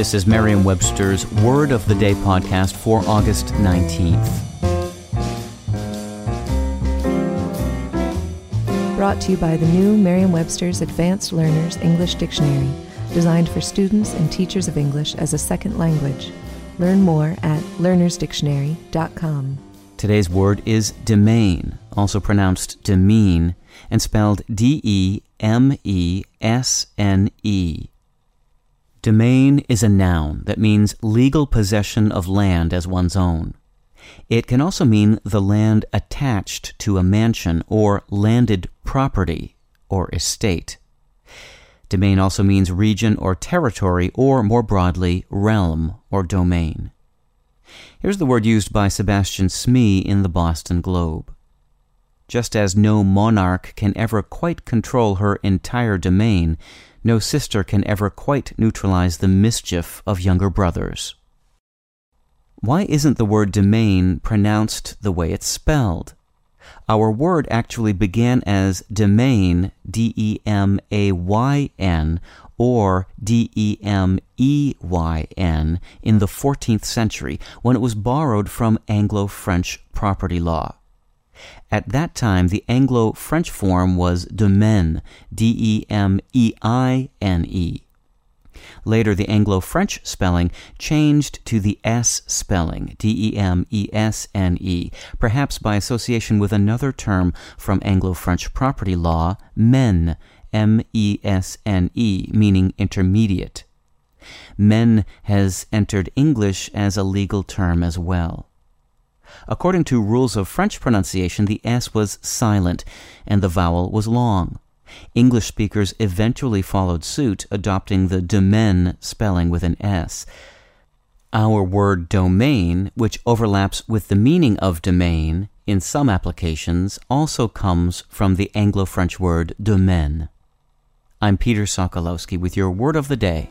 This is Merriam Webster's Word of the Day podcast for August 19th. Brought to you by the new Merriam Webster's Advanced Learners English Dictionary, designed for students and teachers of English as a second language. Learn more at learnersdictionary.com. Today's word is demesne, also pronounced demean, and spelled D E M E S N E. Demesne is a noun that means legal possession of land as one's own. It can also mean the land attached to a mansion or landed property or estate. Demesne also means region or territory, or more broadly, realm or domain. Here's the word used by Sebastian Smee in the Boston Globe. Just as no monarch can ever quite control her entire demesne, no sister can ever quite neutralize the mischief of younger brothers. Why isn't the word demesne pronounced the way it's spelled? Our word actually began as demayn, D E M A Y N, or D E M E Y N, in the 14th century when it was borrowed from Anglo French property law. At that time, the Anglo French form was demeine, D E M E I N E. Later, the Anglo French spelling changed to the S spelling, D E M E S N E, perhaps by association with another term from Anglo French property law, mesne, M E S N E, meaning intermediate. Mesne has entered English as a legal term as well. According to rules of French pronunciation, the S was silent and the vowel was long. English speakers eventually followed suit, adopting the demesne spelling with an S. Our word domain, which overlaps with the meaning of demesne in some applications, also comes from the Anglo French word demeine. I'm Peter Sokolowski with your word of the day.